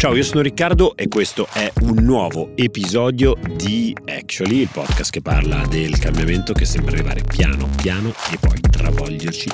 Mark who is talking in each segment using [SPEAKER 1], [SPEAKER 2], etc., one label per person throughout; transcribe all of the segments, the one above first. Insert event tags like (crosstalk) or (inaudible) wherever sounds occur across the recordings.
[SPEAKER 1] Ciao, io sono Riccardo e questo è un nuovo episodio di Actually, il podcast che parla del cambiamento che sembra arrivare piano piano e poi travolgerci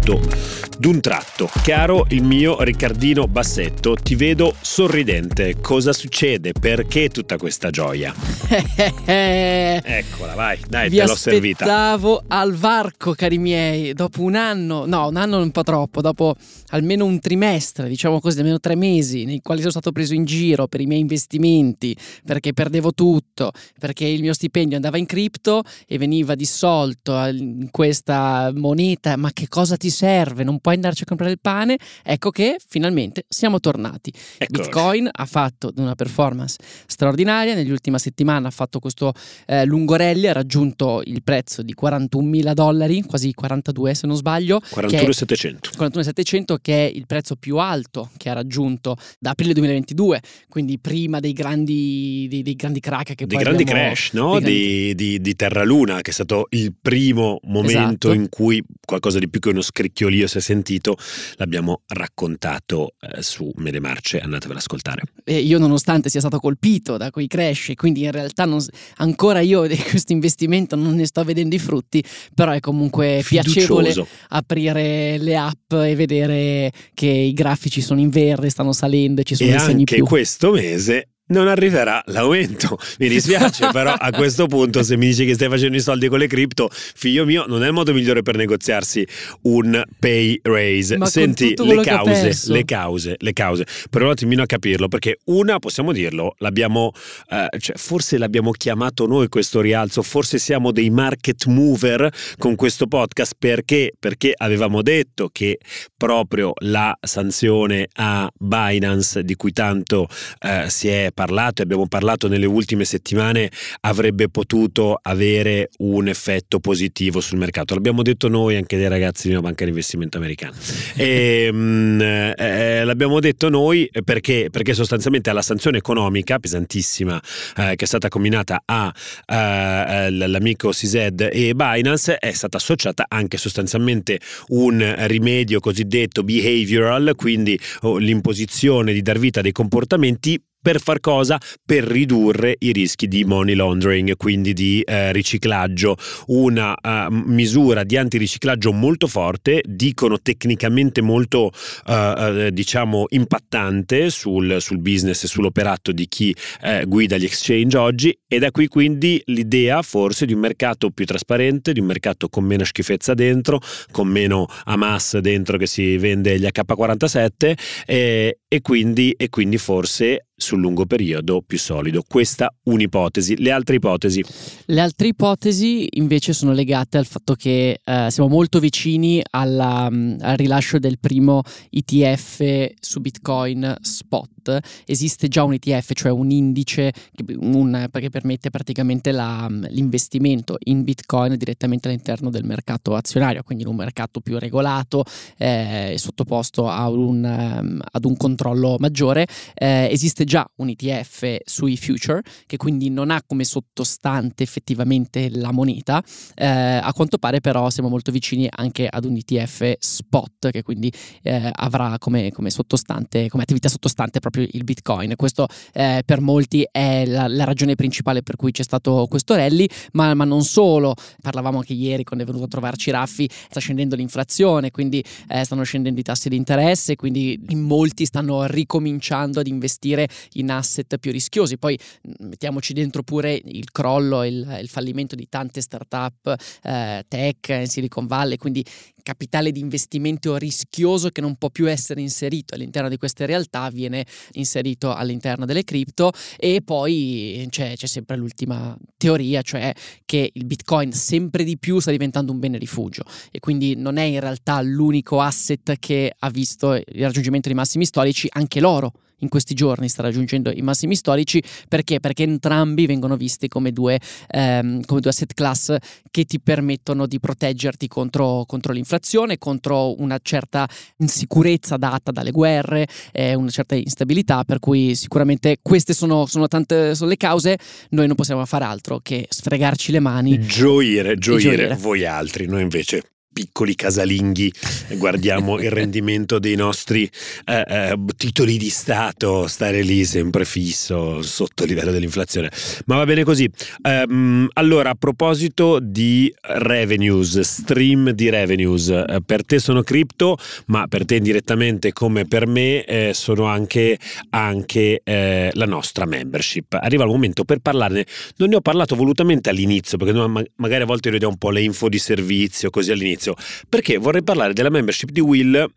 [SPEAKER 1] tutto d'un tratto. Caro il mio Riccardino Bassetto, ti vedo sorridente. Cosa succede? Perché tutta questa gioia? (laughs) Eccola, vai, dai,
[SPEAKER 2] Vi
[SPEAKER 1] te l'ho servita.
[SPEAKER 2] aspettavo al varco, cari miei, dopo un anno, no, un anno un po' troppo, dopo almeno un trimestre, diciamo così, almeno tre mesi, nei quali sono stato preso in giro per i miei investimenti, perché perdevo tutto, perché il mio stipendio andava in cripto e veniva dissolto in questa moneta, ma che cosa ti serve? Non puoi andarci a comprare il pane? Ecco che finalmente siamo tornati.
[SPEAKER 1] Ecco.
[SPEAKER 2] Bitcoin ha fatto una performance straordinaria, nell'ultima settimana ha fatto questo eh, lungo rally, ha raggiunto il prezzo di 41 mila dollari, quasi 42 se non sbaglio,
[SPEAKER 1] 41,700.
[SPEAKER 2] 41.700 che è il prezzo più alto che ha raggiunto da aprile 2022, quindi prima dei grandi, dei, dei grandi crack che
[SPEAKER 1] Dei
[SPEAKER 2] poi
[SPEAKER 1] grandi
[SPEAKER 2] abbiamo-
[SPEAKER 1] crash, no?
[SPEAKER 2] dei grandi-
[SPEAKER 1] Di, di- di Terra Luna, che è stato il primo momento
[SPEAKER 2] Esatto.
[SPEAKER 1] in cui qualcosa di più che uno scricchiolio si è sentito. L'abbiamo raccontato eh, su Mele Marce, andatevela ad ascoltare.
[SPEAKER 2] E io nonostante sia stato colpito da quei crash e quindi in realtà non ancora io di questo investimento non ne sto vedendo i frutti, però è comunque piacevole
[SPEAKER 1] Fiducioso.
[SPEAKER 2] aprire le app e vedere che i grafici sono in verde, stanno salendo e ci sono
[SPEAKER 1] E
[SPEAKER 2] segni
[SPEAKER 1] anche
[SPEAKER 2] più.
[SPEAKER 1] questo mese non arriverà l'aumento. Mi dispiace, (laughs) però a questo punto, se mi dici che stai facendo i soldi con le cripto, figlio mio, non è il modo migliore per negoziarsi un pay raise.
[SPEAKER 2] Ma
[SPEAKER 1] Senti, le cause, le cause, le cause. Provo un attimino a capirlo, perché una, possiamo dirlo, l'abbiamo, eh, cioè, forse l'abbiamo chiamato noi questo rialzo, forse siamo dei market mover con questo podcast, perché? Perché avevamo detto che proprio la sanzione a Binance, di cui tanto eh, si è parlato e abbiamo parlato nelle ultime settimane, avrebbe potuto avere un effetto positivo sul mercato. L'abbiamo detto noi anche dei ragazzi di una banca di investimento americana. E, mm, eh, l'abbiamo detto noi perché, perché sostanzialmente alla sanzione economica pesantissima eh, che è stata combinata a eh, l'amico CZ e Binance è stata associata anche sostanzialmente un rimedio cosiddetto behavioral, quindi oh, l'imposizione di dar vita a dei comportamenti per far cosa? Per ridurre i rischi di money laundering, quindi di eh, riciclaggio, una eh, misura di antiriciclaggio molto forte, dicono tecnicamente molto eh, eh, diciamo impattante sul, sul business e sull'operato di chi eh, guida gli exchange oggi e da qui quindi l'idea forse di un mercato più trasparente, di un mercato con meno schifezza dentro, con meno Hamas dentro che si vende gli AK-47 eh, e, quindi, e quindi forse sul lungo periodo più solido. Questa un'ipotesi. Le altre ipotesi?
[SPEAKER 2] Le altre ipotesi invece sono legate al fatto che eh, siamo molto vicini alla, mm, al rilascio del primo ETF su Bitcoin spot. Esiste già un ETF, cioè un indice che, un- che permette praticamente la- mm, l'investimento in Bitcoin direttamente all'interno del mercato azionario, quindi in un mercato più regolato eh, sottoposto un, ehm, ad un controllo maggiore. Eh, esiste già un ETF sui future che quindi non ha come sottostante effettivamente la moneta. Eh, a quanto pare però siamo molto vicini anche ad un ETF spot che quindi eh, avrà come, come sottostante, come attività sottostante proprio il Bitcoin. Questo eh, per molti è la, la ragione principale per cui c'è stato questo rally, ma, ma non solo. Parlavamo anche ieri quando è venuto a trovarci Raffi, sta scendendo l'inflazione, quindi eh, stanno scendendo i tassi di interesse, quindi in molti stanno ricominciando ad investire in asset più rischiosi. Poi mh, mettiamoci dentro pure il crollo, il, il fallimento di tante start-up eh, tech in Silicon Valley, quindi capitale di investimento rischioso che non può più essere inserito all'interno di queste realtà viene inserito all'interno delle cripto. E poi c'è, c'è sempre l'ultima teoria, cioè che il bitcoin sempre di più sta diventando un bene rifugio. E quindi non è in realtà l'unico asset che ha visto il raggiungimento di massimi storici, anche l'oro in questi giorni sta raggiungendo i massimi storici perché? Perché entrambi vengono visti come due, ehm, come due asset class che ti permettono di proteggerti contro, contro l'inflazione, contro una certa insicurezza data dalle guerre, eh, una certa instabilità, per cui sicuramente queste sono, sono tante sono le cause, noi non possiamo fare altro che sfregarci le mani.
[SPEAKER 1] Gioire, gioire,
[SPEAKER 2] gioire.
[SPEAKER 1] voi altri, noi invece piccoli casalinghi guardiamo il (laughs) rendimento dei nostri eh, eh, titoli di Stato stare lì sempre fisso sotto il livello dell'inflazione. Ma va bene così. Um, allora, a proposito di revenues, stream di revenues, eh, per te sono cripto, ma per te indirettamente come per me eh, sono anche, anche eh, la nostra membership. Arriva il momento per parlarne. Non ne ho parlato volutamente all'inizio, perché magari a volte io do un po' le info di servizio così all'inizio all'inizio, perché vorrei parlare della membership di Will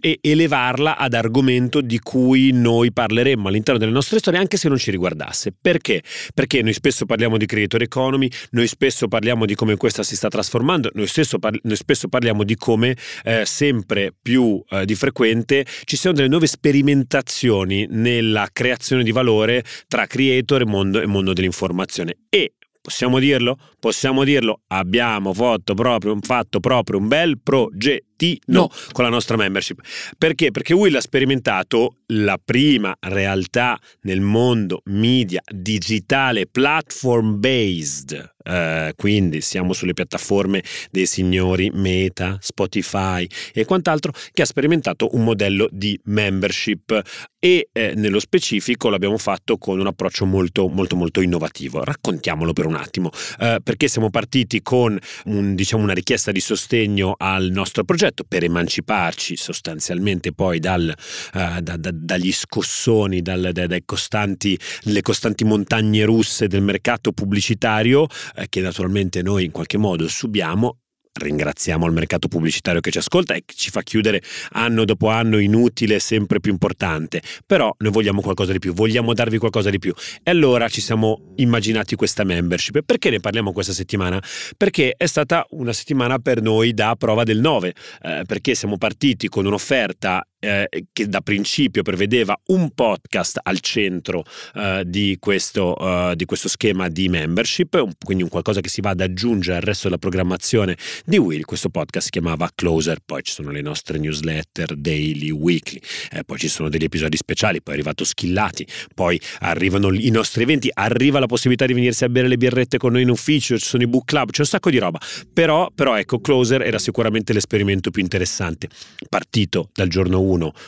[SPEAKER 1] e elevarla ad argomento di cui noi parleremmo all'interno delle nostre storie, anche se non ci riguardasse. Perché? Perché noi spesso parliamo di creator economy, noi spesso parliamo di come questa si sta trasformando, noi, parli- noi spesso parliamo di come eh, sempre più eh, di frequente ci siano delle nuove sperimentazioni nella creazione di valore tra creator e mondo, e mondo dell'informazione. E Possiamo dirlo? Possiamo dirlo. Abbiamo fatto proprio, fatto proprio un bel progetto no. con la nostra membership. Perché? Perché Will ha sperimentato la prima realtà nel mondo media digitale platform based. Uh, quindi siamo sulle piattaforme dei signori Meta, Spotify e quant'altro che ha sperimentato un modello di membership e eh, nello specifico l'abbiamo fatto con un approccio molto molto molto innovativo. Raccontiamolo per un attimo, uh, perché siamo partiti con un, diciamo, una richiesta di sostegno al nostro progetto progetto per emanciparci sostanzialmente poi dal, uh, da, da, dagli scossoni, dal, da, dai costanti, le costanti montagne russe del mercato pubblicitario eh, che naturalmente noi in qualche modo subiamo ringraziamo il mercato pubblicitario che ci ascolta e ci fa chiudere anno dopo anno inutile, sempre più importante. Però noi vogliamo qualcosa di più, vogliamo darvi qualcosa di più. E allora ci siamo immaginati questa membership. Perché ne parliamo questa settimana? Perché è stata una settimana per noi da prova del 9, eh, perché siamo partiti con un'offerta eh, che da principio prevedeva un podcast al centro eh, di, questo, uh, di, questo, schema di membership, quindi un qualcosa che si va ad aggiungere al resto della programmazione di Will. Questo podcast si chiamava Closer, poi ci sono le nostre newsletter daily, weekly, eh, poi ci sono degli episodi speciali, poi è arrivato Schillati, poi arrivano i nostri eventi, arriva la possibilità di venirsi a bere le birrette con noi in ufficio, ci sono i book club, c'è un sacco di roba. Però, però ecco, Closer era sicuramente l'esperimento più interessante. Partito dal giorno 1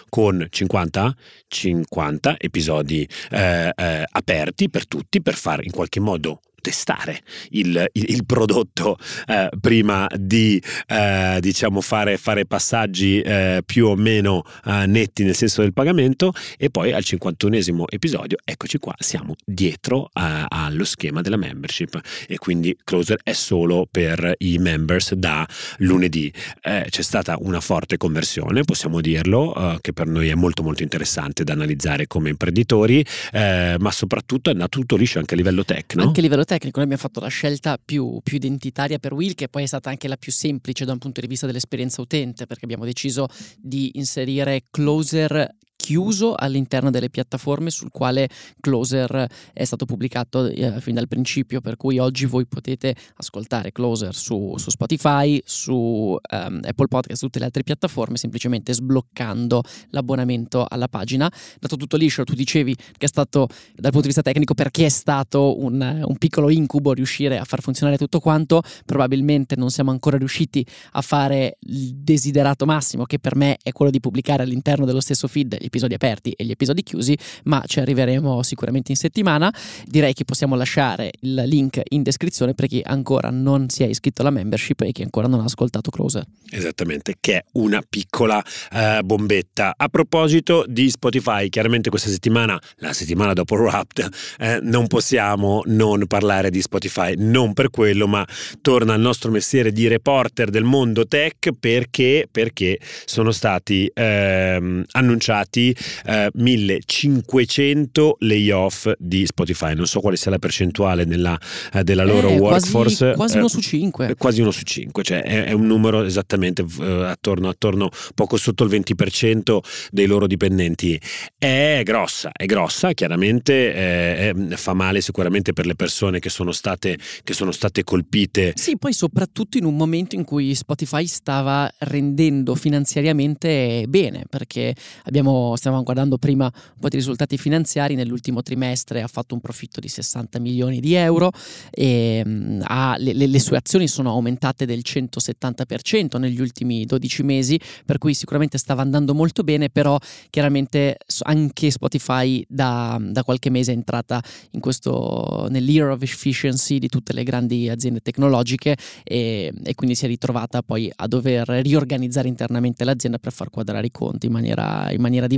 [SPEAKER 1] con 50, 50 episodi eh, eh, aperti per tutti per fare in qualche modo testare il, il, il prodotto eh, prima di eh, diciamo fare, fare passaggi eh, più o meno eh, netti nel senso del pagamento. E poi al 51esimo episodio eccoci qua siamo dietro eh, allo schema della membership. E quindi Closer è solo per i members da lunedì. Eh, c'è stata una forte conversione possiamo dirlo che per noi è molto molto interessante da analizzare come imprenditori ma soprattutto è andato tutto liscio anche a livello tecnico
[SPEAKER 2] anche a livello tecnico, noi abbiamo fatto la scelta più, più, identitaria per Will, che poi è stata anche la più semplice da un punto di vista dell'esperienza utente, perché abbiamo deciso di inserire closer chiuso all'interno delle piattaforme sul quale Closer è stato pubblicato eh, fin dal principio, per cui oggi voi potete ascoltare Closer su, su Spotify, su um, Apple Podcast, tutte le altre piattaforme, semplicemente sbloccando l'abbonamento alla pagina. Dato tutto liscio, tu dicevi che è stato dal punto di vista tecnico perché è stato un, un piccolo incubo riuscire a far funzionare tutto quanto, probabilmente non siamo ancora riusciti a fare il desiderato massimo che per me è quello di pubblicare all'interno dello stesso feed episodi aperti e gli episodi chiusi, ma ci arriveremo sicuramente in settimana. Direi che possiamo lasciare il link in descrizione per chi ancora non si è iscritto alla membership e chi ancora non ha ascoltato Closer.
[SPEAKER 1] Esattamente, che è una piccola uh, bombetta. A proposito di Spotify, chiaramente questa settimana, la settimana dopo Wrapped, eh, non possiamo non parlare di Spotify, non per quello, ma torna al nostro mestiere di reporter del mondo tech perché, perché sono stati ehm, annunciati stati eh, 1500 layoff di Spotify. Non so quale sia la percentuale nella, eh, della loro
[SPEAKER 2] eh,
[SPEAKER 1] workforce.
[SPEAKER 2] Quasi, quasi uno su cinque.
[SPEAKER 1] Quasi uno su cinque, cioè è, è un numero esattamente eh, attorno, attorno poco sotto il 20% dei loro dipendenti. È grossa, è grossa, chiaramente eh, fa male sicuramente per le persone che sono state, che sono state colpite.
[SPEAKER 2] Sì, poi soprattutto in un momento in cui Spotify stava rendendo finanziariamente bene, perché abbiamo stavamo, guardando prima un po' di risultati finanziari, nell'ultimo trimestre ha fatto un profitto di 60 milioni di euro e mm, ha, le, le, sue azioni sono aumentate del 170% negli ultimi 12 mesi, per cui sicuramente stava andando molto bene, però chiaramente anche Spotify da, da qualche mese è entrata in questo, nell'era of efficiency di tutte le grandi aziende tecnologiche e, e quindi si è ritrovata poi a dover riorganizzare internamente l'azienda per far quadrare i conti in maniera, in maniera diversa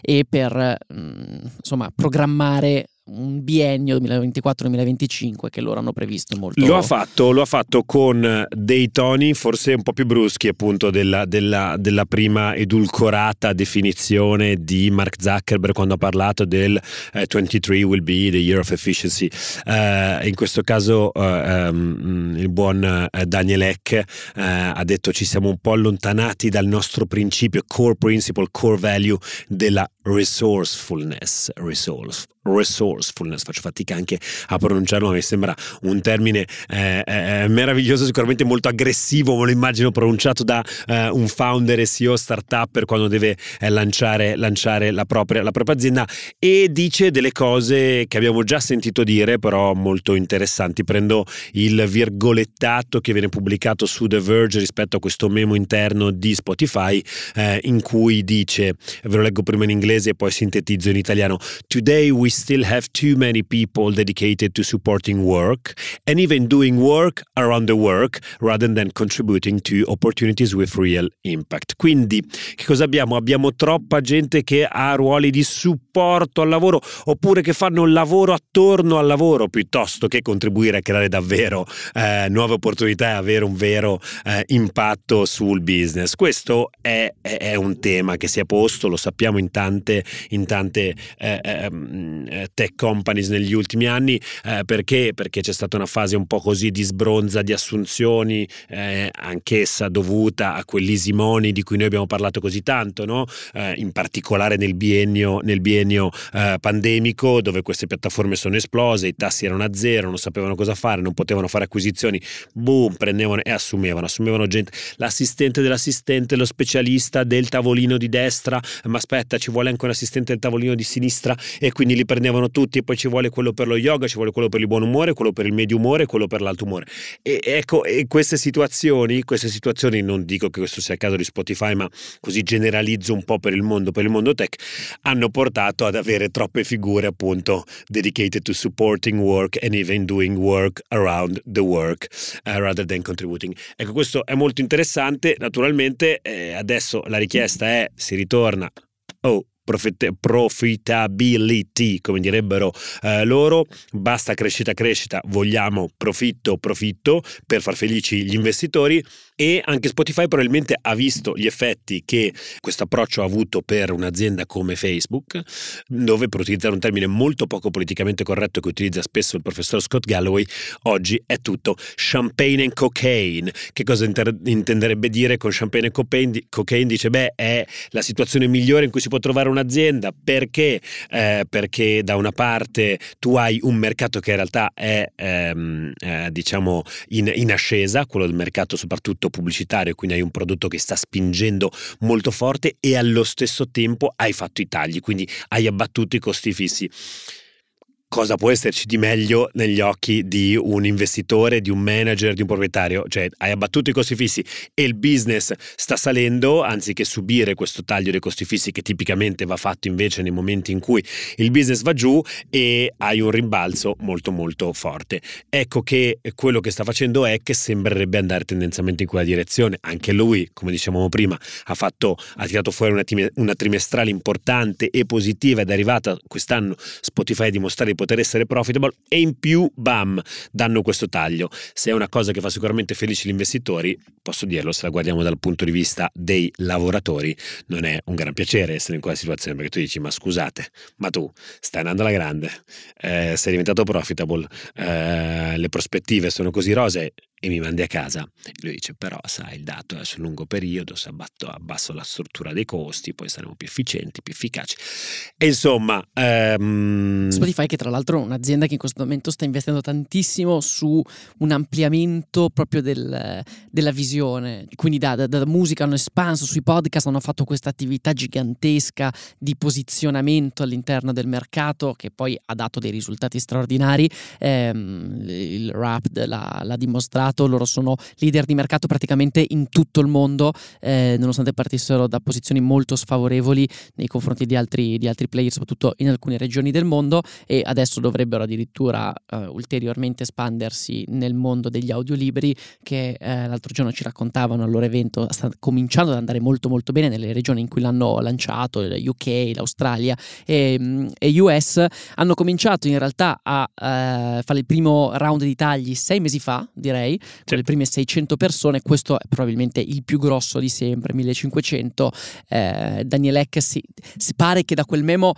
[SPEAKER 2] e per mh, mm, insomma programmare un biennio 2024-2025 che loro hanno previsto molto.
[SPEAKER 1] Lo ha fatto, lo ha fatto con dei toni forse un po' più bruschi appunto della, della, della, prima edulcorata definizione di Mark Zuckerberg quando ha parlato del eh, 23 will be the year of efficiency. Uh, in questo caso uh, um, il buon Daniel Eck ha detto ci siamo un po' allontanati dal nostro principio core principle, core value della resourcefulness, resource, resourcefulness, faccio fatica anche a pronunciarlo, ma mi sembra un termine eh, eh, meraviglioso, sicuramente molto aggressivo, me lo immagino pronunciato da eh, un founder e CEO startup quando deve eh, lanciare, lanciare la, propria, la propria azienda e dice delle cose che abbiamo già sentito dire, però molto interessanti. Prendo il virgolettato che viene pubblicato su The Verge rispetto a questo memo interno di Spotify eh, in cui dice, ve lo leggo prima in inglese e poi sintetizzo in italiano, Today we still have too many people dedicated to supporting work and even doing work around the work rather than contributing to opportunities with real impact. Quindi, che cosa abbiamo? Abbiamo troppa gente che ha ruoli di supporto al lavoro oppure che fanno il lavoro attorno al lavoro piuttosto che contribuire a creare davvero eh, nuove opportunità e avere un vero eh, impatto sul business. Questo è, è, un tema che si è posto, lo sappiamo in tante, in tante eh, ehm, eh, tech companies negli ultimi anni eh, perché? perché c'è stata una fase un po' così di sbronza di assunzioni eh, anch'essa dovuta a quell'easy money di cui noi abbiamo parlato così tanto no? Eh, in particolare nel biennio, nel biennio pandemico dove queste piattaforme sono esplose i tassi erano a zero non sapevano cosa fare non potevano fare acquisizioni boom prendevano e assumevano assumevano gente l'assistente dell'assistente lo specialista del tavolino di destra ma aspetta ci vuole anche un assistente del tavolino di sinistra e quindi li prendevano tutti e poi ci vuole quello per lo yoga, ci vuole quello per il buon umore, quello per il medio umore, quello per l'alto umore. E ecco, e queste situazioni, queste situazioni, non dico che questo sia il caso di Spotify, ma così generalizzo un po' per il mondo, per il mondo tech, hanno portato ad avere troppe figure appunto dedicated to supporting work and even doing work around the work uh, rather than contributing. Ecco, questo è molto interessante, naturalmente eh, adesso la richiesta è si ritorna oh profitability, come direbbero eh, loro, basta crescita, crescita, vogliamo profitto, profitto per far felici gli investitori e anche Spotify probabilmente ha visto gli effetti che questo approccio ha avuto per un'azienda come Facebook, dove per utilizzare un termine molto poco politicamente corretto che utilizza spesso il professor Scott Galloway, oggi è tutto champagne and cocaine. Che cosa inter- intenderebbe dire con champagne and cocaine? Cocaine dice, beh, è la situazione migliore in cui si può trovare un'azienda perché, eh, perché da una parte tu hai un mercato che in realtà è ehm, eh, diciamo in, in ascesa, quello del mercato soprattutto pubblicitario, quindi hai un prodotto che sta spingendo molto forte e allo stesso tempo hai fatto i tagli, quindi hai abbattuto i costi fissi cosa può esserci di meglio negli occhi di un investitore, di un manager, di un proprietario? Cioè hai abbattuto i costi fissi e il business sta salendo, anziché subire questo taglio dei costi fissi che tipicamente va fatto invece nei momenti in cui il business va giù e hai un rimbalzo molto molto forte. Ecco che quello che sta facendo è che sembrerebbe andare tendenzialmente in quella direzione. Anche lui, come dicevamo prima, ha, fatto, ha tirato fuori una, una trimestrale importante e positiva ed è arrivata quest'anno Spotify a dimostrare poter essere profitable e in più, bam, danno questo taglio. Se è una cosa che fa sicuramente felici gli investitori, posso dirlo, se la guardiamo dal punto di vista dei lavoratori, non è un gran piacere essere in quella situazione perché tu dici, ma scusate, ma tu stai andando alla grande, eh, sei diventato profitable, eh, le prospettive sono così rose, e mi mandi a casa. Lui dice: Però, sai, il dato è sul lungo periodo, se abbatto, abbasso la struttura dei costi, poi saremo più efficienti, più efficaci. E insomma,
[SPEAKER 2] um... Spotify, che tra l'altro un'azienda che in questo momento sta investendo tantissimo su un ampliamento proprio del, della visione, quindi da, da, da, musica hanno espanso, sui podcast hanno fatto questa attività gigantesca di posizionamento all'interno del mercato che poi ha dato dei risultati straordinari, eh, il rap l'ha, l'ha, dimostrato, loro sono leader di mercato praticamente in tutto il mondo, eh, nonostante partissero da posizioni molto sfavorevoli nei confronti di altri, di altri player, soprattutto in alcune regioni del mondo e adesso dovrebbero addirittura uh, ulteriormente espandersi nel mondo degli audiolibri che uh, l'altro giorno ci raccontavano al loro evento, sta cominciando ad andare molto molto bene nelle regioni in cui l'hanno lanciato, il UK, l'Australia e, mm, e US, hanno cominciato in realtà a uh, fare il primo round di tagli sei mesi fa, direi, sì. con le prime 600 persone, questo è probabilmente il più grosso di sempre, 1500. Eh, Daniel Eck si, si pare che da quel memo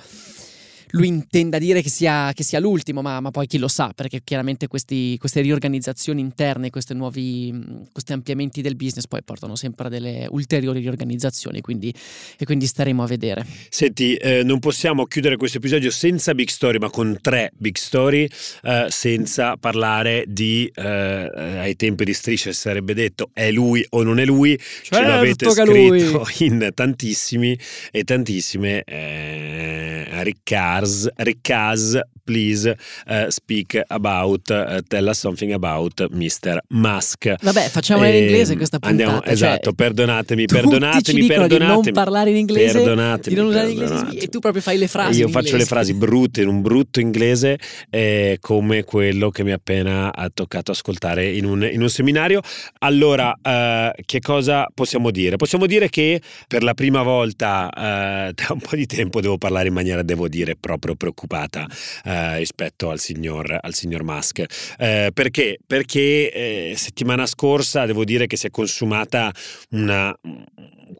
[SPEAKER 2] lui intenda dire che sia, che sia l'ultimo, ma, ma, poi chi lo sa, perché chiaramente questi, queste riorganizzazioni interne, nuovi, questi ampliamenti del business poi portano sempre a delle ulteriori riorganizzazioni, quindi, e quindi staremo a vedere.
[SPEAKER 1] Senti, eh, non possiamo chiudere questo episodio senza big story, ma con tre big story, eh, senza parlare di, eh, ai tempi di striscia sarebbe detto, è lui o non è lui,
[SPEAKER 2] certo ce
[SPEAKER 1] l'avete
[SPEAKER 2] scritto
[SPEAKER 1] lui. in tantissimi e tantissime eh, Riccardo Cars, Ricaz, please uh, speak about, uh, tell us something about Mr. Musk.
[SPEAKER 2] Vabbè, facciamo in inglese questa puntata.
[SPEAKER 1] Andiamo,
[SPEAKER 2] cioè,
[SPEAKER 1] esatto, perdonatemi, perdonatemi, perdonatemi.
[SPEAKER 2] Di non parlare in inglese, di non usare l'inglese e tu proprio fai le frasi
[SPEAKER 1] Io faccio le frasi brutte in un brutto inglese eh, come quello che mi ha appena toccato ascoltare in un, in un seminario. Allora, uh, che cosa possiamo dire? Possiamo dire che per la prima volta (laughs) da un po' di tempo devo parlare in maniera, devo dire, proprio preoccupata eh, rispetto al signor, al signor Musk. Eh, perché? Perché eh, settimana scorsa devo dire che si è consumata una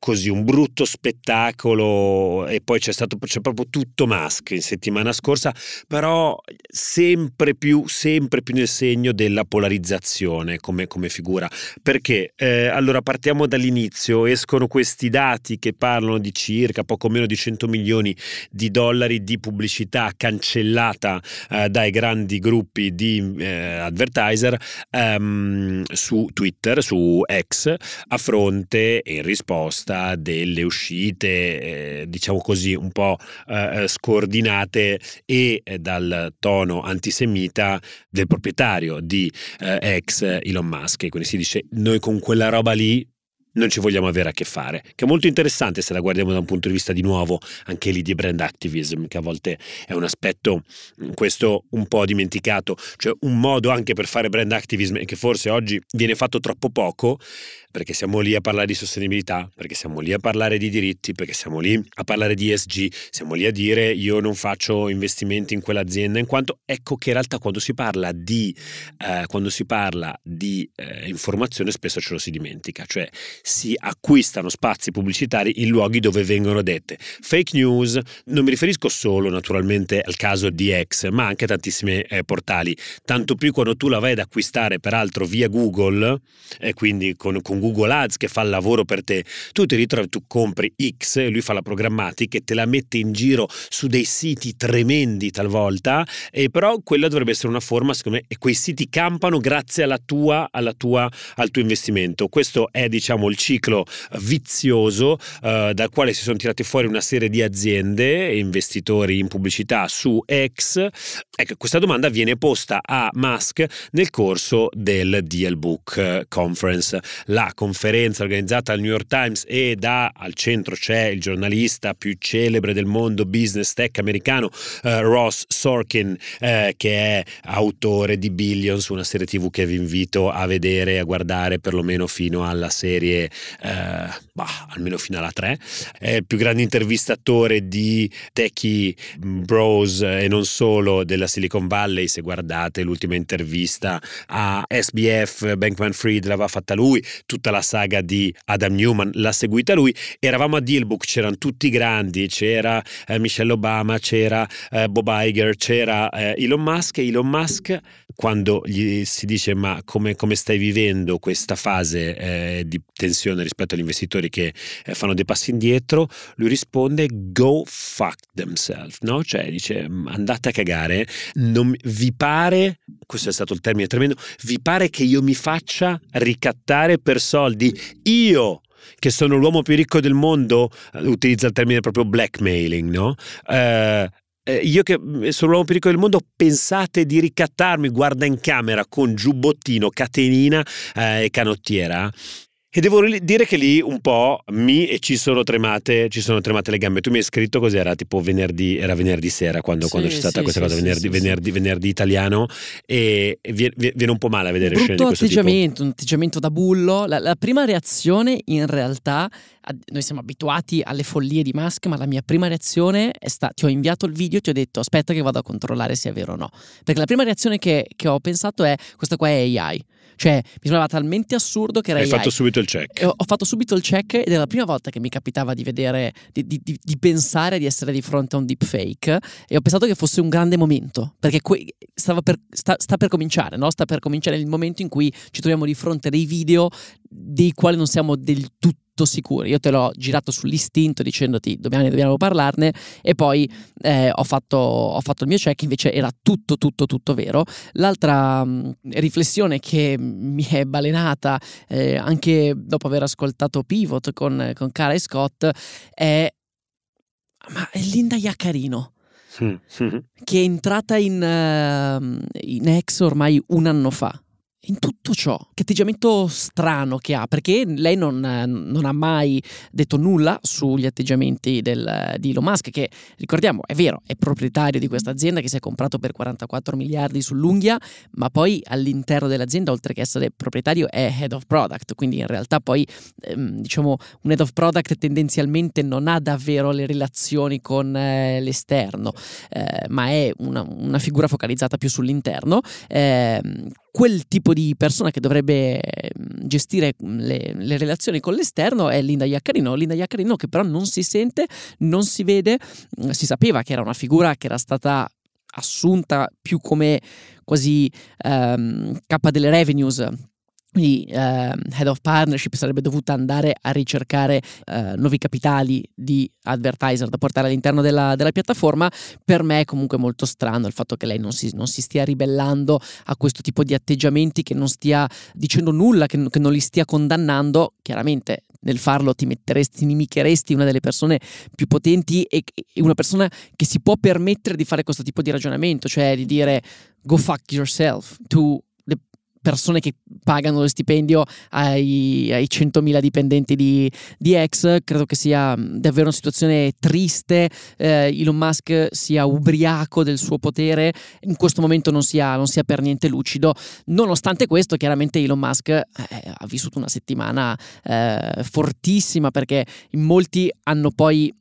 [SPEAKER 1] così un brutto spettacolo e poi c'è stato c'è proprio tutto Musk in settimana scorsa, però sempre più, sempre più nel segno della polarizzazione come, come figura. Perché? Eh, allora partiamo dall'inizio, escono questi dati che parlano di circa poco meno di 100 milioni di dollari di pubblicità cancellata eh, dai grandi gruppi di eh, advertiser ehm, su Twitter, su X, a fronte e in risposta risposta delle uscite, eh, diciamo così, un po' eh, scordinate e eh, dal tono antisemita del proprietario di eh, ex Elon Musk. Quindi si dice, noi con quella roba lì non ci vogliamo avere a che fare, che è molto interessante se la guardiamo da un punto di vista di nuovo anche lì di brand activism, che a volte è un aspetto questo un po' dimenticato, cioè un modo anche per fare brand activism e che forse oggi viene fatto troppo poco, perché siamo lì a parlare di sostenibilità, perché siamo lì a parlare di diritti, perché siamo lì a parlare di ESG, siamo lì a dire io non faccio investimenti in quell'azienda, in quanto ecco che in realtà quando si parla di, eh, quando si parla di eh, informazione spesso ce lo si dimentica, cioè si acquistano spazi pubblicitari in luoghi dove vengono dette fake news, non mi riferisco solo naturalmente al caso di X, ma anche a tantissimi eh, portali, tanto più quando tu la vai ad acquistare peraltro via Google e quindi con, con Google Ads che fa il lavoro per te, tu ti ritrovi, tu compri X lui fa la programmatica e te la mette in giro su dei siti tremendi talvolta, e però quella dovrebbe essere una forma, secondo me, e quei siti campano grazie alla tua, alla tua, al tuo investimento. Questo è, diciamo, il ciclo vizioso eh, dal quale si sono tirate fuori una serie di aziende e investitori in pubblicità su X. Ecco, questa domanda viene posta a Musk nel corso del Deal Book Conference, la conferenza organizzata al New York Times e da al centro c'è il giornalista più celebre del mondo business tech americano uh, Ross Sorkin uh, che è autore di Billions, una serie tv che vi invito a vedere, a guardare perlomeno fino alla serie, uh, bah, almeno fino alla 3. È il più grande intervistatore di techie bros e non solo della Silicon Valley, se guardate l'ultima intervista a SBF, Bankman Fried l'aveva fatta lui, tutta la saga di Adam Newman l'ha seguita lui. Eravamo a Dealbook, c'erano tutti i grandi, c'era eh, Michelle Obama, c'era eh, Bob Iger, c'era eh, Elon Musk Elon Musk quando gli si dice ma come, come stai vivendo questa fase eh, di tensione rispetto agli investitori che eh, fanno dei passi indietro, lui risponde go fuck themselves, no? Cioè dice andate a cagare, non, vi pare, questo è stato il termine tremendo, vi pare che io mi faccia ricattare per soldi io che sono l'uomo più ricco del mondo, utilizza il termine proprio blackmailing, no? Eh, eh, io che mm, sono l'uomo più ricco del mondo, pensate di ricattarmi, guarda in camera con giubbottino, catenina eh, e canottiera? E devo dire che lì un po' mi e ci sono tremate, ci sono tremate le gambe. Tu mi hai scritto cos'era? Tipo venerdì, era venerdì sera quando, sì, quando c'è stata sì, questa sì, cosa, venerdì, venerdì, venerdì, italiano e viene, un po' male a vedere scene di questo
[SPEAKER 2] atteggiamento,
[SPEAKER 1] tipo.
[SPEAKER 2] un atteggiamento da bullo. La, la prima reazione in realtà, noi siamo abituati alle follie di Musk, ma la mia prima reazione è stata, ti ho inviato il video e ti ho detto aspetta che vado a controllare se è vero o no. Perché la prima reazione che, che ho pensato è questa qua è AI. Cioè, mi sembrava talmente assurdo che era
[SPEAKER 1] Hai AI. fatto subito il check.
[SPEAKER 2] Ho, ho fatto subito il check ed era la prima volta che mi capitava di vedere, di, di, di, di, pensare di essere di fronte a un deepfake e ho pensato che fosse un grande momento, perché que- per, sta, sta, per cominciare, no? Sta per cominciare il momento in cui ci troviamo di fronte a dei video dei quali non siamo del tutto sicuri. Io te l'ho girato sull'istinto dicendoti dobbiamo, dobbiamo parlarne e poi eh, ho, fatto, ho, fatto, il mio check, invece era tutto, tutto, tutto vero. L'altra mh, riflessione che mi è balenata eh, anche dopo aver ascoltato Pivot con, con Cara e Scott è ma è Linda Iaccarino. che è entrata in, uh, in Ex ormai un anno fa in tutto ciò, che atteggiamento strano che ha, perché lei non, non ha mai detto nulla sugli atteggiamenti del, di Elon Musk, che ricordiamo è vero, è proprietario di questa azienda che si è comprato per 44 miliardi sull'unghia, ma poi all'interno dell'azienda, oltre che essere proprietario, è head of product, quindi in realtà poi ehm, diciamo un head of product tendenzialmente non ha davvero le relazioni con eh, l'esterno, eh, ma è una, una, figura focalizzata più sull'interno. Eh, quel tipo di persona che dovrebbe mm, gestire mm, le, le relazioni con l'esterno è Linda Iaccarino. Linda Iaccarino che però non si sente, non si vede, mm, si sapeva che era una figura che era stata assunta più come quasi um, capa delle revenues quindi eh, Head of Partnership sarebbe dovuta andare a ricercare eh, nuovi capitali di advertiser da portare all'interno della, della, piattaforma. Per me è comunque molto strano il fatto che lei non si, non si, stia ribellando a questo tipo di atteggiamenti, che non stia dicendo nulla, che, che non li stia condannando. Chiaramente nel farlo ti metteresti, ti inimicheresti una delle persone più potenti e, e una persona che si può permettere di fare questo tipo di ragionamento, cioè di dire go fuck yourself, tu persone che pagano lo stipendio ai, ai 100.000 dipendenti di, di X. Credo che sia davvero una situazione triste. Eh, Elon Musk sia ubriaco del suo potere, in questo momento non sia, non sia per niente lucido. Nonostante questo, chiaramente Elon Musk eh, ha vissuto una settimana eh, fortissima perché in molti hanno poi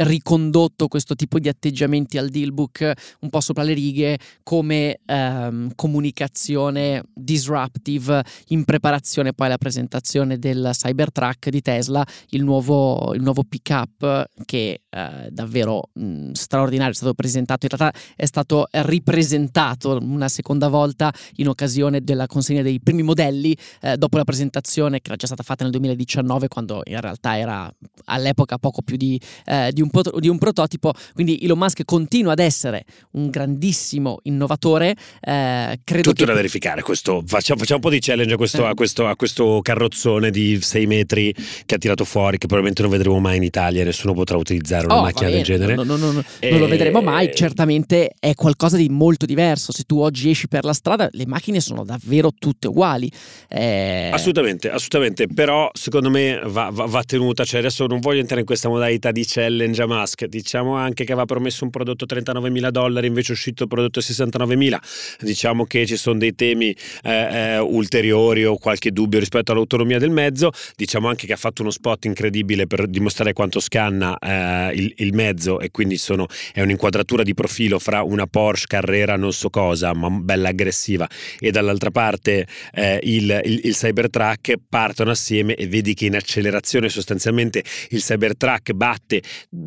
[SPEAKER 2] ricondotto questo tipo di atteggiamenti al dealbook un po' sopra le righe come ehm, comunicazione disruptive in preparazione poi alla presentazione del Cybertruck di Tesla, il nuovo, il nuovo pick-up che eh, davvero mh, straordinario, è stato presentato, in realtà è stato ripresentato una seconda volta in occasione della consegna dei primi modelli eh, dopo la presentazione che era già stata fatta nel 2019 quando in realtà era all'epoca poco più di, eh, di un di un prototipo, quindi Elon Musk continua ad essere un grandissimo innovatore. Eh, credo
[SPEAKER 1] Tutto
[SPEAKER 2] che...
[SPEAKER 1] da verificare, questo, facciamo, facciamo, un po' di challenge a questo, eh. a, questo, a questo, carrozzone di 6 metri che ha tirato fuori, che probabilmente non vedremo mai in Italia, nessuno potrà utilizzare una oh, macchina del genere.
[SPEAKER 2] No, no, no, e... Non lo vedremo mai, certamente è qualcosa di molto diverso. Se tu oggi esci per la strada, le macchine sono davvero tutte uguali.
[SPEAKER 1] Eh... Assolutamente, assolutamente, però secondo me va, va, va tenuta, cioè adesso non voglio entrare in questa modalità di challenge Ninja Musk. Diciamo anche che aveva promesso un prodotto 39 mila dollari, invece è uscito il prodotto 69 mila. Diciamo che ci sono dei temi eh, eh, ulteriori o qualche dubbio rispetto all'autonomia del mezzo. Diciamo anche che ha fatto uno spot incredibile per dimostrare quanto scanna eh, il, il, mezzo e quindi sono, è un'inquadratura di profilo fra una Porsche Carrera non so cosa, ma bella aggressiva, e dall'altra parte eh, il, il, il Cybertruck partono assieme e vedi che in accelerazione sostanzialmente il Cybertruck batte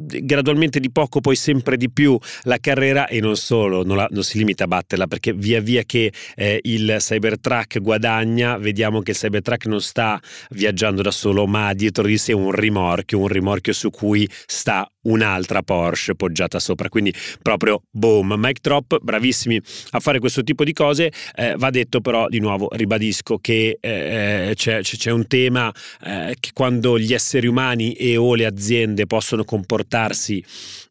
[SPEAKER 1] gradualmente di poco, poi sempre di più la carriera e non solo, non, la, non si limita a batterla perché via via che eh, il Cybertruck guadagna, vediamo che il Cybertruck non sta viaggiando da solo, ma dietro di sé un rimorchio, un rimorchio su cui sta un'altra Porsche poggiata sopra. Quindi proprio boom, mic drop, bravissimi a fare questo tipo di cose. Eh, va detto però di nuovo, ribadisco che eh, c'è, c'è, un tema eh, che quando gli esseri umani e o le aziende possono comportarsi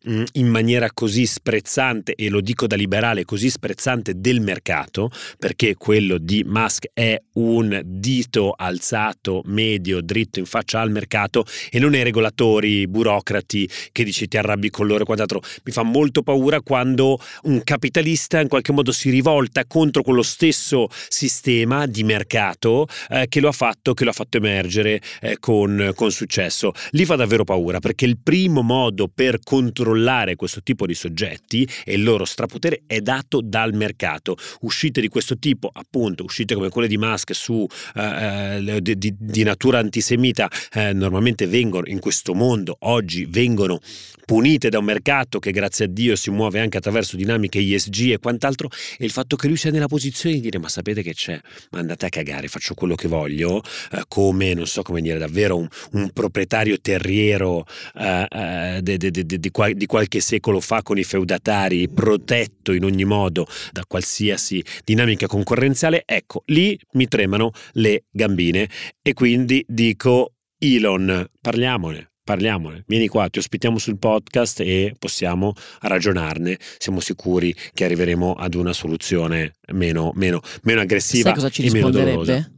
[SPEAKER 1] in maniera così sprezzante, e lo dico da liberale, così sprezzante del mercato, perché quello di Musk è un dito alzato, medio, dritto in faccia al mercato e non ai regolatori, burocrati che che dici ti arrabbi con loro e quant'altro. Mi fa molto paura quando un capitalista in qualche modo si rivolta contro quello stesso sistema di mercato eh, che lo ha fatto, che lo ha fatto emergere eh, con, con successo. Lì fa davvero paura perché il primo modo per controllare questo tipo di soggetti e il loro strapotere è dato dal mercato. Uscite di questo tipo, appunto, uscite come quelle di Musk su eh, eh di, di, natura antisemita, eh, normalmente vengono in questo mondo, oggi vengono punite da un mercato che grazie a Dio si muove anche attraverso dinamiche ISG e quant'altro, e il fatto che lui sia nella posizione di dire ma sapete che c'è, ma andate a cagare, faccio quello che voglio, eh, come, non so come dire, davvero un, un proprietario terriero eh, eh, de, di, qual, di qualche secolo fa con i feudatari, protetto in ogni modo da qualsiasi dinamica concorrenziale, ecco, lì mi tremano le gambine e quindi dico Elon, parliamone parliamone, vieni qua, ti ospitiamo sul podcast e possiamo ragionarne. Siamo sicuri che arriveremo ad una soluzione meno, meno, meno aggressiva
[SPEAKER 2] Sai cosa ci
[SPEAKER 1] e meno
[SPEAKER 2] dolorosa.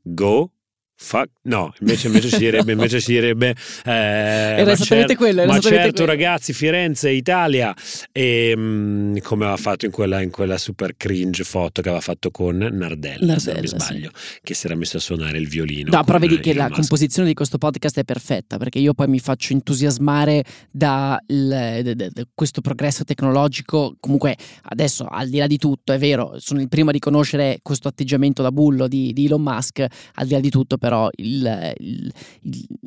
[SPEAKER 1] Go Fuck. No, invece, invece ci direbbe, (laughs) invece ci direbbe eh,
[SPEAKER 2] era esattamente quello. Era
[SPEAKER 1] ma
[SPEAKER 2] esattamente
[SPEAKER 1] certo,
[SPEAKER 2] quello.
[SPEAKER 1] ragazzi, Firenze, Italia. E mh, come aveva fatto in quella, in quella, super cringe foto che aveva fatto con Nardella, Nardella se non mi sbaglio, sì. che si era messo a suonare il violino.
[SPEAKER 2] No, però vedi che la Musk. composizione di questo podcast è perfetta perché io poi mi faccio entusiasmare da, il, da, da, da questo progresso tecnologico. Comunque, adesso al di là di tutto, è vero, sono il primo a riconoscere questo atteggiamento da bullo di, di Elon Musk. Al di là di tutto, però il, il,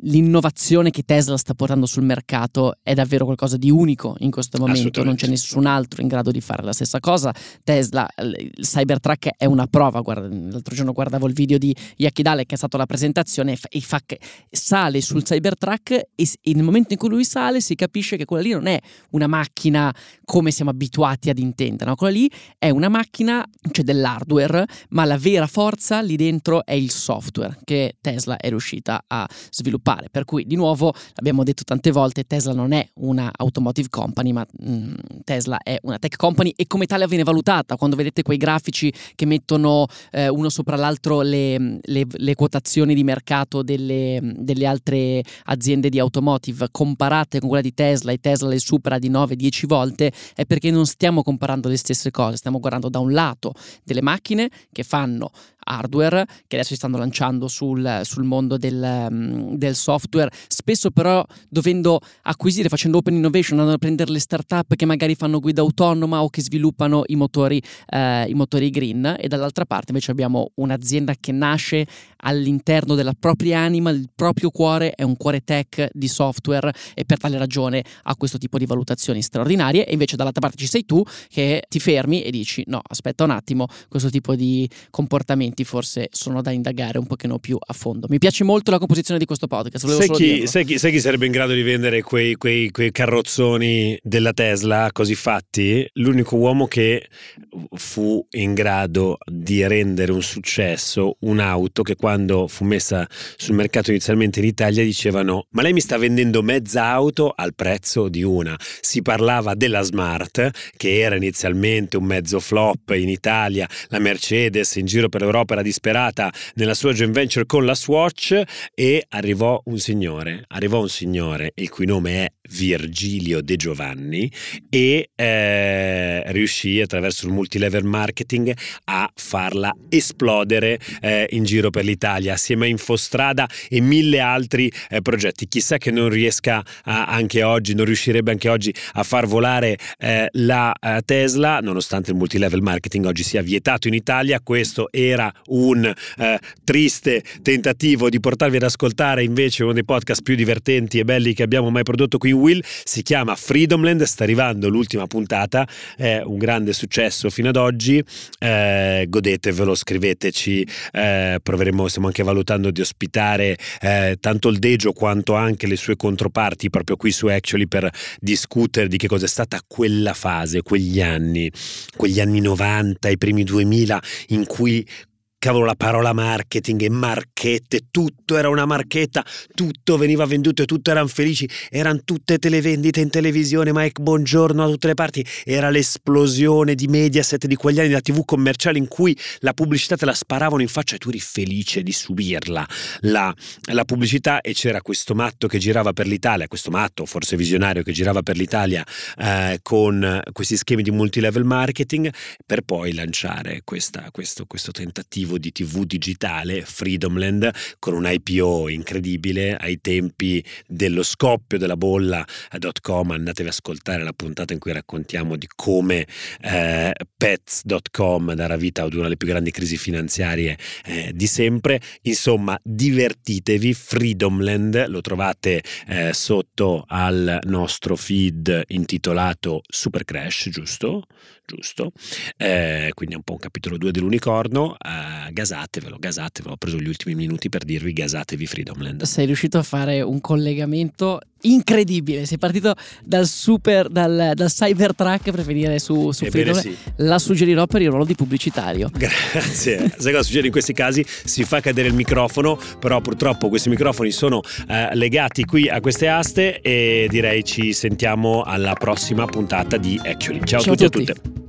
[SPEAKER 2] l'innovazione che Tesla sta portando sul mercato è davvero qualcosa di unico in questo momento, non c'è nessun altro in grado di fare la stessa cosa. Tesla, il Cybertruck è una prova, Guarda, l'altro giorno guardavo il video di Yakidale che è stata la presentazione e, fa, che sale sul Cybertruck e, e nel momento in cui lui sale si capisce che quella lì non è una macchina come siamo abituati ad intendere, no? quella lì è una macchina, c'è dell'hardware, ma la vera forza lì dentro è il software che Tesla è riuscita a sviluppare. Per cui, di nuovo, l'abbiamo detto tante volte, Tesla non è una automotive company, ma mh, mm, Tesla è una tech company e come tale viene valutata. Quando vedete quei grafici che mettono eh, uno sopra l'altro le, le, le quotazioni di mercato delle, delle, altre aziende di automotive comparate con quella di Tesla e Tesla le supera di 9-10 volte, è perché non stiamo comparando le stesse cose, stiamo guardando da un lato delle macchine che fanno hardware che adesso si stanno lanciando sul, sul mondo del, mm, del, software, spesso però dovendo acquisire, facendo open innovation, andando a prendere le start-up che magari fanno guida autonoma o che sviluppano i motori, eh, i motori green e dall'altra parte invece abbiamo un'azienda che nasce all'interno della propria anima, il proprio cuore è un cuore tech di software e per tale ragione ha questo tipo di valutazioni straordinarie. E invece dall'altra parte ci sei tu che ti fermi e dici no aspetta un attimo questo tipo di comportamenti forse sono da indagare un pochino più a fondo. Mi piace molto la composizione di questo podcast
[SPEAKER 1] sai chi, sai, chi, sai chi, sarebbe in grado di vendere quei, quei, quei carrozzoni della Tesla così fatti? L'unico uomo che fu in grado di rendere un successo un'auto che quando quando fu messa sul mercato inizialmente in Italia dicevano ma lei mi sta vendendo mezza auto al prezzo di una. Si parlava della Smart che era inizialmente un mezzo flop in Italia, la Mercedes in giro per l'Europa era disperata nella sua joint venture con la Swatch e arrivò un signore, arrivò un signore il cui nome è Virgilio De Giovanni e eh, riuscì attraverso il multilevel marketing a farla esplodere eh, in giro per l'Italia assieme a Infostrada e mille altri eh, progetti. Chissà che non riesca a, anche oggi, non riuscirebbe anche oggi a far volare eh, la uh, Tesla, nonostante il multilevel marketing oggi sia vietato in Italia. Questo era un eh, triste tentativo di portarvi ad ascoltare invece uno dei podcast più divertenti e belli che abbiamo mai prodotto qui in Will. Si chiama Freedomland, sta arrivando l'ultima puntata, è un grande successo fino ad oggi. Eh, godetevelo, scriveteci, eh, proveremo, stiamo anche valutando di ospitare eh, tanto il Dejo quanto anche le sue controparti proprio qui su Actually per discutere di che cosa è stata quella fase, quegli anni, quegli anni 90, i primi 2000 in cui cavolo la parola marketing e marchette, tutto era una marchetta, tutto veniva venduto e tutti erano felici, erano tutte televendite in televisione, Mike Buongiorno da tutte le parti, era l'esplosione di Mediaset di quegli anni da tv commerciale in cui la pubblicità te la sparavano in faccia e tu eri felice di subirla, la, la pubblicità e c'era questo matto che girava per l'Italia, questo matto forse visionario che girava per l'Italia eh, con questi schemi di multilevel marketing per poi lanciare questa, questo, questo tentativo dispositivo di TV digitale, Freedomland, con un IPO incredibile ai tempi dello scoppio della bolla.com. Andatevi ad ascoltare la puntata in cui raccontiamo di come eh, pets.com darà vita ad una delle più grandi crisi finanziarie eh, di sempre. Insomma, divertitevi. Freedomland lo trovate eh, sotto al nostro feed intitolato Super Crash, giusto? giusto? Eh, quindi è un po' un capitolo 2 dell'unicorno. Eh, gasatevelo, gasatevelo. Ho preso gli ultimi minuti per dirvi gasatevi Freedomland.
[SPEAKER 2] Sei riuscito a fare un collegamento incredibile. Sei partito dal super, dal, dal Cybertruck per venire su, su Freedomland. Sì. La suggerirò per il ruolo di pubblicitario.
[SPEAKER 1] Grazie. Sai cosa succede in questi casi? Si fa cadere il microfono, però purtroppo questi microfoni sono eh, legati qui a queste aste e direi ci sentiamo alla prossima puntata di Actually. Ciao, Ciao a tutti e a tutte.